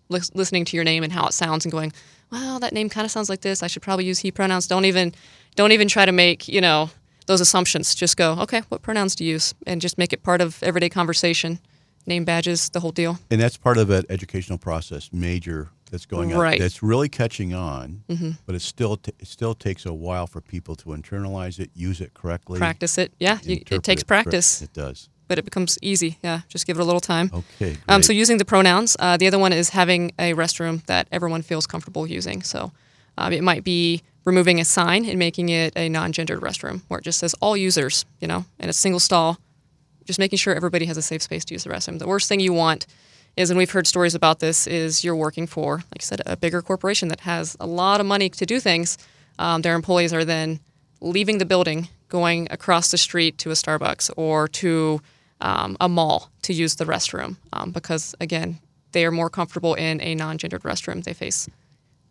lis- listening to your name and how it sounds and going, well, that name kind of sounds like this. I should probably use he pronouns. Don't even, don't even try to make you know those assumptions. Just go, okay, what pronouns to use, and just make it part of everyday conversation. Name badges, the whole deal. And that's part of an educational process, major that's going on. Right. That's really catching on, Mm-hmm. but it still t- it still takes a while for people to internalize it, use it correctly. Practice it. Yeah, you, it takes practice, It does. But it becomes easy. Yeah, just give it a little time. Okay. Um, so using the pronouns. Uh, the other one is having a restroom that everyone feels comfortable using. So um, it might be removing a sign and making it a non-gendered restroom where it just says all users, you know, and a single stall. Just making sure everybody has a safe space to use the restroom. The worst thing you want is, and we've heard stories about this, is you're working for, like I said, a bigger corporation that has a lot of money to do things. Um, their employees are then leaving the building, going across the street to a Starbucks or to um, a mall to use the restroom um, because, again, they are more comfortable in a non-gendered restroom. They face,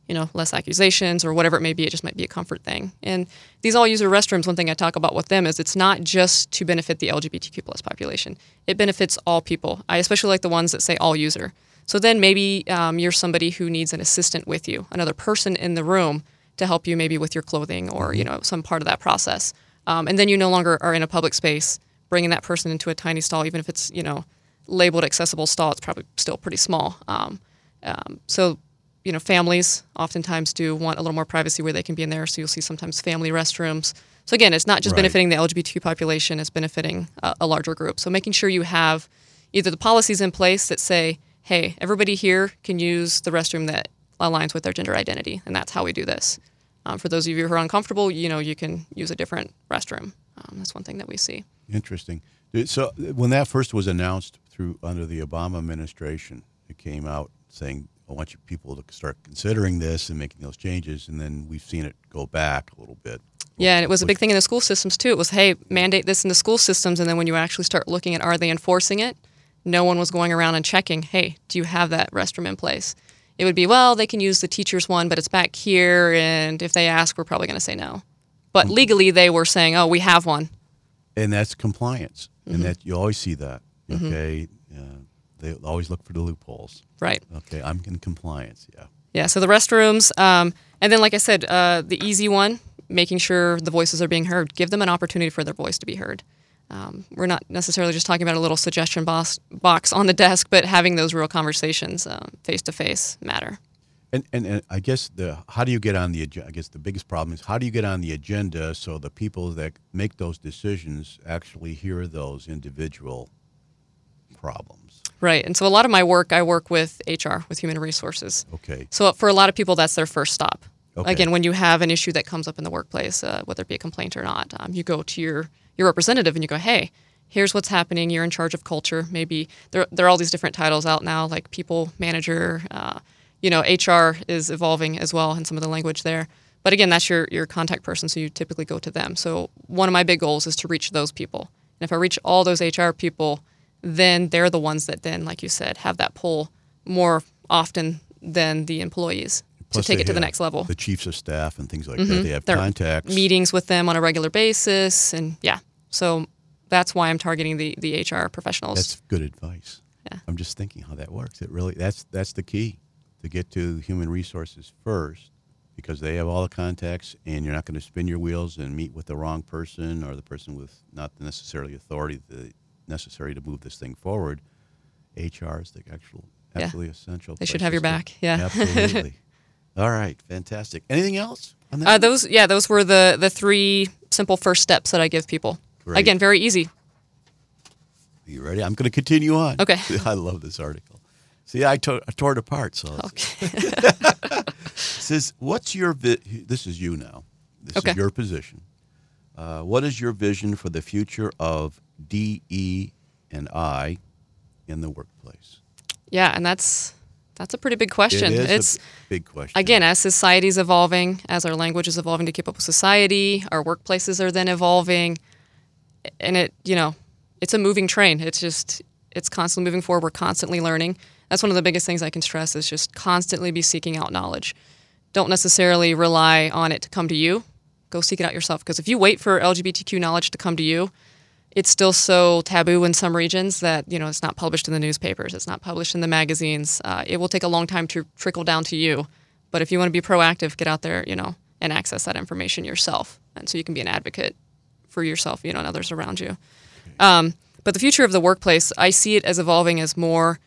you know, less accusations or whatever it may be. It just might be a comfort thing. And these all-user restrooms, one thing I talk about with them is it's not just to benefit the LGBTQ plus population. It benefits all people. I especially like the ones that say all user. So then maybe um, you're somebody who needs an assistant with you, another person in the room to help you maybe with your clothing or you know some part of that process. Um, and then you no longer are in a public space, bringing that person into a tiny stall, even if it's you know labeled accessible stall. It's probably still pretty small. Um, um, so you know families oftentimes do want a little more privacy where they can be in there. So you'll see sometimes family restrooms. So again, it's not just Right. benefiting the LGBTQ population; it's benefiting a, a larger group. So making sure you have either the policies in place that say, hey, everybody here can use the restroom that aligns with their gender identity, and that's how we do this. Um, for those of you who are uncomfortable, you know, you can use a different restroom. Um, that's one thing that we see. Interesting. So when that first was announced through under the Obama administration, it came out saying, "I want you people to start considering this and making those changes," and then we've seen it go back a little bit. Yeah, and it was a big thing in the school systems too. It was, hey, mandate this in the school systems, and then when you actually start looking at are they enforcing it, no one was going around and checking, hey, do you have that restroom in place? It would be, well, they can use the teacher's one, but it's back here, and if they ask, we're probably going to say no. But mm-hmm. legally, they were saying, oh, we have one. And that's compliance, mm-hmm. and that you always see that. Mm-hmm. Okay, mm-hmm. uh, they always look for the loopholes. Right. Okay, I'm in compliance. Yeah. Yeah. So the restrooms, um, and then like I said, uh, the easy one, making sure the voices are being heard. Give them an opportunity for their voice to be heard. Um, we're not necessarily just talking about a little suggestion box, box on the desk, but having those real conversations face to face matter. And, and, and I guess the how do you get on the I guess the biggest problem is how do you get on the agenda so the people that make those decisions actually hear those individual problems. Right. And so a lot of my work I work with HR with human resources. Okay. So for a lot of people that's their first stop. Okay. Again, when you have an issue that comes up in the workplace, uh, whether it be a complaint or not, um, you go to your your representative and you go, "Hey, here's what's happening. You're in charge of culture. Maybe there there are all these different titles out now, like people manager. Uh, you know, HR is evolving as well and some of the language there. But again, that's your your contact person, so you typically go to them. So one of my big goals is to reach those people. And if I reach all those HR people, then they're the ones that then, like you said, have that pull more often than the employees. Plus to take it to the next level. The chiefs of staff and things like mm-hmm. that. They have They're contacts. Meetings with them on a regular basis. And yeah, so that's why I'm targeting the, the HR professionals. That's good advice. Yeah. I'm just thinking how that works. It really that's that's the key to get to human resources first because they have all the contacts and you're not going to spin your wheels and meet with the wrong person or the person with not the necessarily authority the necessary to move this thing forward. HR is the actual absolutely yeah. essential. They should have your back. Yeah. Absolutely. All right, fantastic. Anything else? Uh, those, yeah, those were the the three simple first steps that I give people. Great. Again, very easy. Are you ready? I'm going to continue on. Okay. I love this article. See, I, to- I tore it apart. So okay. says, "What's your vi- this is you now? This okay. is your position. Uh, what is your vision for the future of DE and I in the workplace?" Yeah, and that's that's a pretty big question. It is it's a big question. Again, as society's evolving, as our language is evolving to keep up with society, our workplaces are then evolving, and it you know, it's a moving train. It's just it's constantly moving forward. We're constantly learning. That's one of the biggest things I can stress is just constantly be seeking out knowledge. Don't necessarily rely on it to come to you. Go seek it out yourself because if you wait for LGBTQ knowledge to come to you, it's still so taboo in some regions that you know it's not published in the newspapers it's not published in the magazines. Uh, it will take a long time to trickle down to you. But if you want to be proactive get out there you know and access that information yourself. And so you can be an advocate for yourself you know and others around you. Um, but the future of the workplace i see it as evolving as more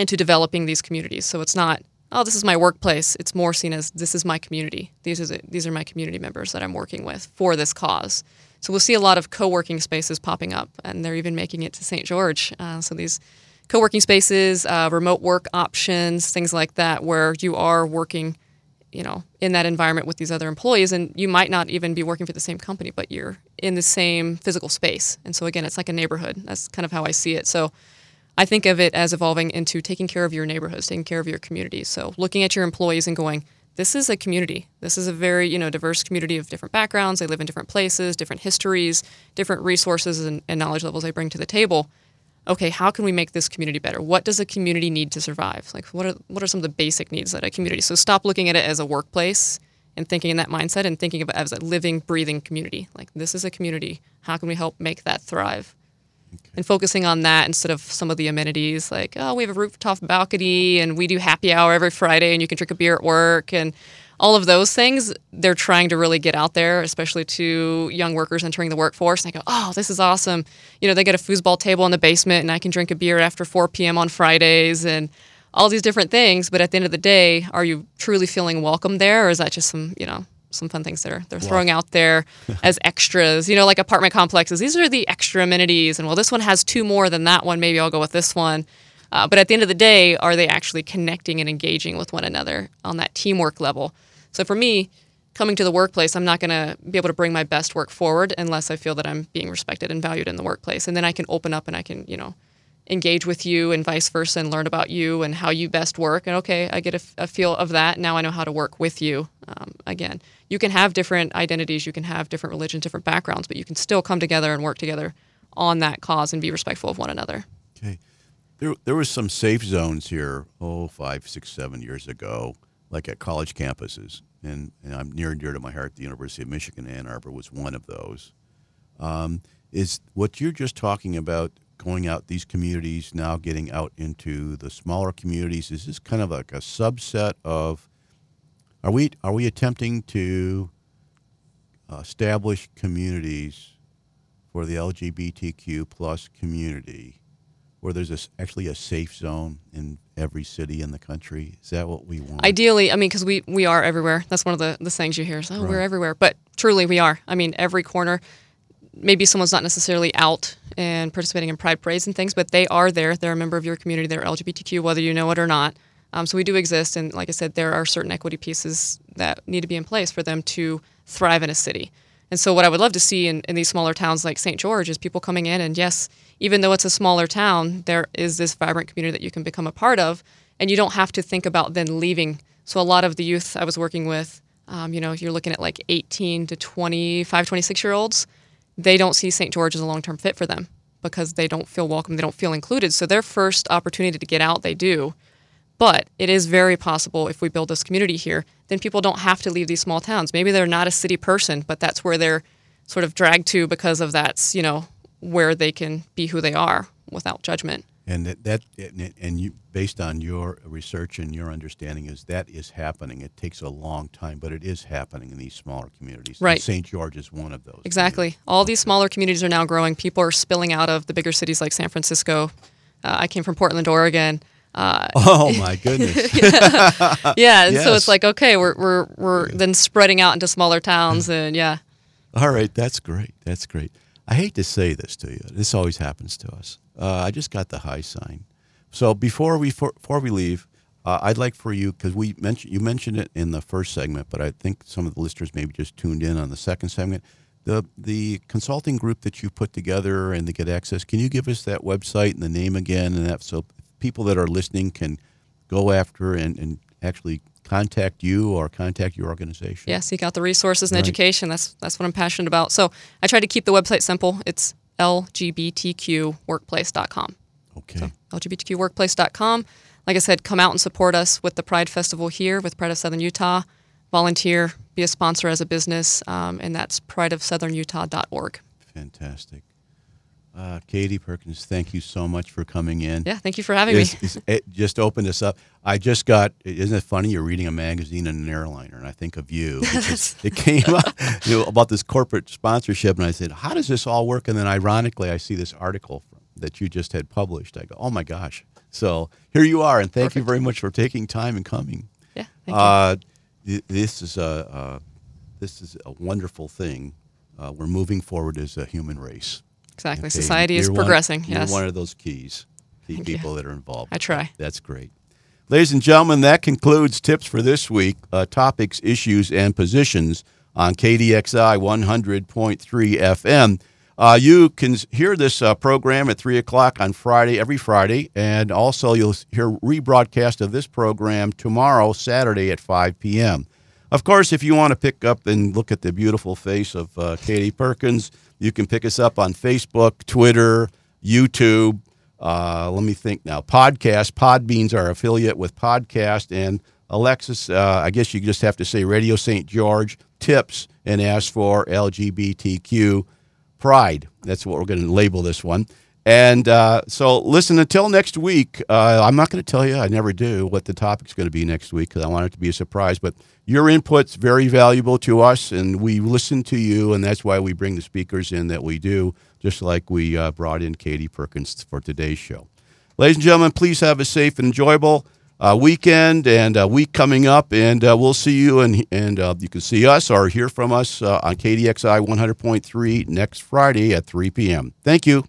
into developing these communities so it's not oh this is my workplace it's more seen as this is my community these are the, these are my community members that i'm working with for this cause so we'll see a lot of co-working spaces popping up, and they're even making it to St. George. Uh, so these co-working spaces, uh, remote work options, things like that, where you are working, you know, in that environment with these other employees, and you might not even be working for the same company, but you're in the same physical space. And so again, it's like a neighborhood. That's kind of how I see it. So. I think of it as evolving into taking care of your neighborhoods, taking care of your communities. So looking at your employees and going, this is a community. This is a very, you know, diverse community of different backgrounds. They live in different places, different histories, different resources and, and, knowledge levels they bring to the table. Okay, how can we make this community better? What does a community need to survive? Like what are what are some of the basic needs that a community? So stop looking at it as a workplace and thinking in that mindset and thinking of it as a living, breathing community. Like this is a community. How can we help make that thrive? Okay. And focusing on that instead of some of the amenities, like, oh, we have a rooftop balcony and we do happy hour every Friday and you can drink a beer at work and all of those things, they're trying to really get out there, especially to young workers entering the workforce. And they go, oh, this is awesome. You know, they get a foosball table in the basement and I can drink a beer after 4 p.m. on Fridays and all these different things. But at the end of the day, are you truly feeling welcome there or is that just some, you know, some fun things they're they're throwing out there as extras. You know, like apartment complexes. These are the extra amenities, and well, this one has two more than that one. Maybe I'll go with this one. Uh, but at the end of the day, are they actually connecting and engaging with one another on that teamwork level? So for me, coming to the workplace, I'm not going to be able to bring my best work forward unless I feel that I'm being respected and valued in the workplace. And then I can open up and I can, you know, engage with you and vice versa and learn about you and how you best work. And okay, I get a, a feel of that. Now I know how to work with you. Um, again, you can have different identities, you can have different religions, different backgrounds, but you can still come together and work together on that cause and be respectful of one another. Okay. There, there was some safe zones here, oh, five, six, seven years ago, like at college campuses. And, and I'm near and dear to my heart. The University of Michigan Ann Arbor was one of those. Um, is what you're just talking about going out these communities now getting out into the smaller communities. Is this kind of like a subset of are we are we attempting to uh, establish communities for the lgbtq plus community where there's a, actually a safe zone in every city in the country? Is that what we want? Ideally i mean because we, we are everywhere. That's one of the, the things you hear So oh right. we're everywhere. But truly we are. I mean every corner maybe someone's not necessarily out and participating in pride parades and things, but they are there. They're a member of your community. They're LGBTQ, whether you know it or not. Um, so we do exist, and like I said, there are certain equity pieces that need to be in place for them to thrive in a city. And so, what I would love to see in, in these smaller towns like St. George is people coming in, and yes, even though it's a smaller town, there is this vibrant community that you can become a part of, and you don't have to think about then leaving. So, a lot of the youth I was working with, um, you know, you're looking at like 18 to 25, 26 year olds they don't see St. George as a long term fit for them because they don't feel welcome, they don't feel included. So their first opportunity to get out, they do. But it is very possible if we build this community here, then people don't have to leave these small towns. Maybe they're not a city person, but that's where they're sort of dragged to because of that's, you know, where they can be who they are without judgment and that, that and you based on your research and your understanding is that is happening it takes a long time but it is happening in these smaller communities right st george is one of those exactly all these smaller communities are now growing people are spilling out of the bigger cities like san francisco uh, i came from portland oregon uh, oh my goodness! yeah, yeah and yes. so it's like okay, we're we're we're then spreading out into smaller towns, and yeah. All right, that's great. That's great. I hate to say this to you. This always happens to us. Uh, I just got the high sign. So before we for, before we leave, uh, I'd like for you because we mentioned you mentioned it in the first segment, but I think some of the listeners maybe just tuned in on the second segment. The the consulting group that you put together and to get access. Can you give us that website and the name again, and that so people that are listening can go after and, and actually contact you or contact your organization. Yeah, seek out the resources and right. education. That's that's what I'm passionate about. So I try to keep the website simple. It's lgbtqworkplace.com. Okay. So, lgbtqworkplace.com. Like I said, come out and support us with the Pride Festival here with Pride of Southern Utah. Volunteer, be a sponsor as a business, um, and that's prideofsouthernutah.org. Fantastic. Uh, Katie Perkins, thank you so much for coming in. Yeah, thank you for having it's, me. It's, it just opened us up. I just got, isn't it funny? You're reading a magazine in an airliner, and I think of you. it came up you know, about this corporate sponsorship, and I said, How does this all work? And then ironically, I see this article from, that you just had published. I go, Oh my gosh. So here you are, and thank Perfect. you very much for taking time and coming. Yeah, thank uh, you. This is a, uh, this is a wonderful thing. Uh, we're moving forward as a human race. Exactly. Okay. Society is progressing. One, yes. You're one of those keys, key Thank people you. that are involved. I try. That's great. Ladies and gentlemen, that concludes tips for this week. Uh, topics, issues, and positions on KDXI 100.3 FM. Uh, you can hear this uh, program at 3 o'clock on Friday, every Friday, and also you'll hear rebroadcast of this program tomorrow, Saturday at 5 p.m. Of course, if you want to pick up and look at the beautiful face of uh, Katie Perkins, you can pick us up on Facebook, Twitter, YouTube. Uh, let me think now. Podcast. Podbean's our affiliate with Podcast. And Alexis, uh, I guess you just have to say Radio St. George tips and ask for LGBTQ pride. That's what we're going to label this one. And uh, so, listen, until next week, uh, I'm not going to tell you, I never do, what the topic's going to be next week because I want it to be a surprise. But your input's very valuable to us, and we listen to you, and that's why we bring the speakers in that we do, just like we uh, brought in Katie Perkins for today's show. Ladies and gentlemen, please have a safe and enjoyable uh, weekend and a week coming up, and uh, we'll see you, and, and uh, you can see us or hear from us uh, on KDXI 100.3 next Friday at 3 p.m. Thank you.